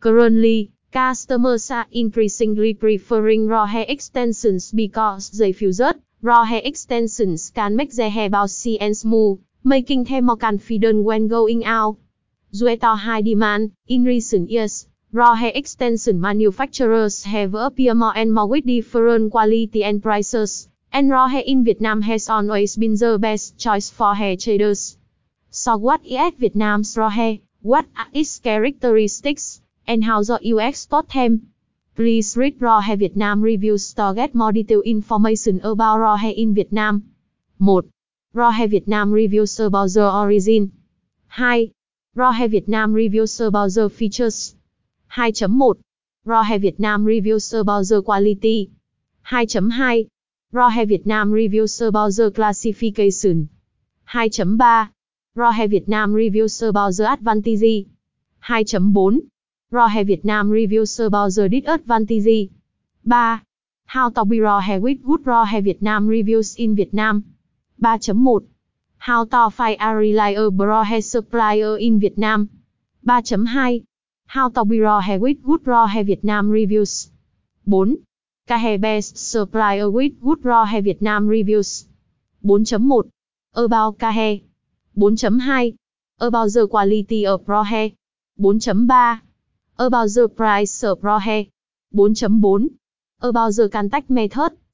Currently, customers are increasingly preferring raw hair extensions because they feel that raw hair extensions can make their hair bouncy and smooth, making them more confident when going out. Due to high demand, in recent years, raw hair extension manufacturers have appeared more and more with different quality and prices, and raw hair in Vietnam has always been the best choice for hair traders. So what is Vietnam's raw hair? What are its characteristics? And how do you export them? Please read Raw Hair Vietnam reviews to get more detailed information about raw hair in Vietnam. 1. Raw Hair Vietnam reviews about the origin. 2. Raw Hair Vietnam reviews about the features. 2.1. Raw Hair Vietnam reviews about the quality. 2.2. Raw Hair Vietnam reviews about the classification. 2.3. Raw Hair Vietnam reviews about the advantage. 2.4. Raw Hair Vietnam reviews about the disadvantage. 3. How to be raw hair with good raw hair Vietnam reviews in Vietnam. 3.1. How to find a reliable raw hair supplier in Vietnam. 3.2. How to be raw hair with good raw hair Vietnam reviews. 4. Cahe best supplier with good raw hair Vietnam reviews. 4.1. About Cahe. 4.2. About the quality of raw hair. 4.3. About the price of raw hair. 4.4. About the contact method.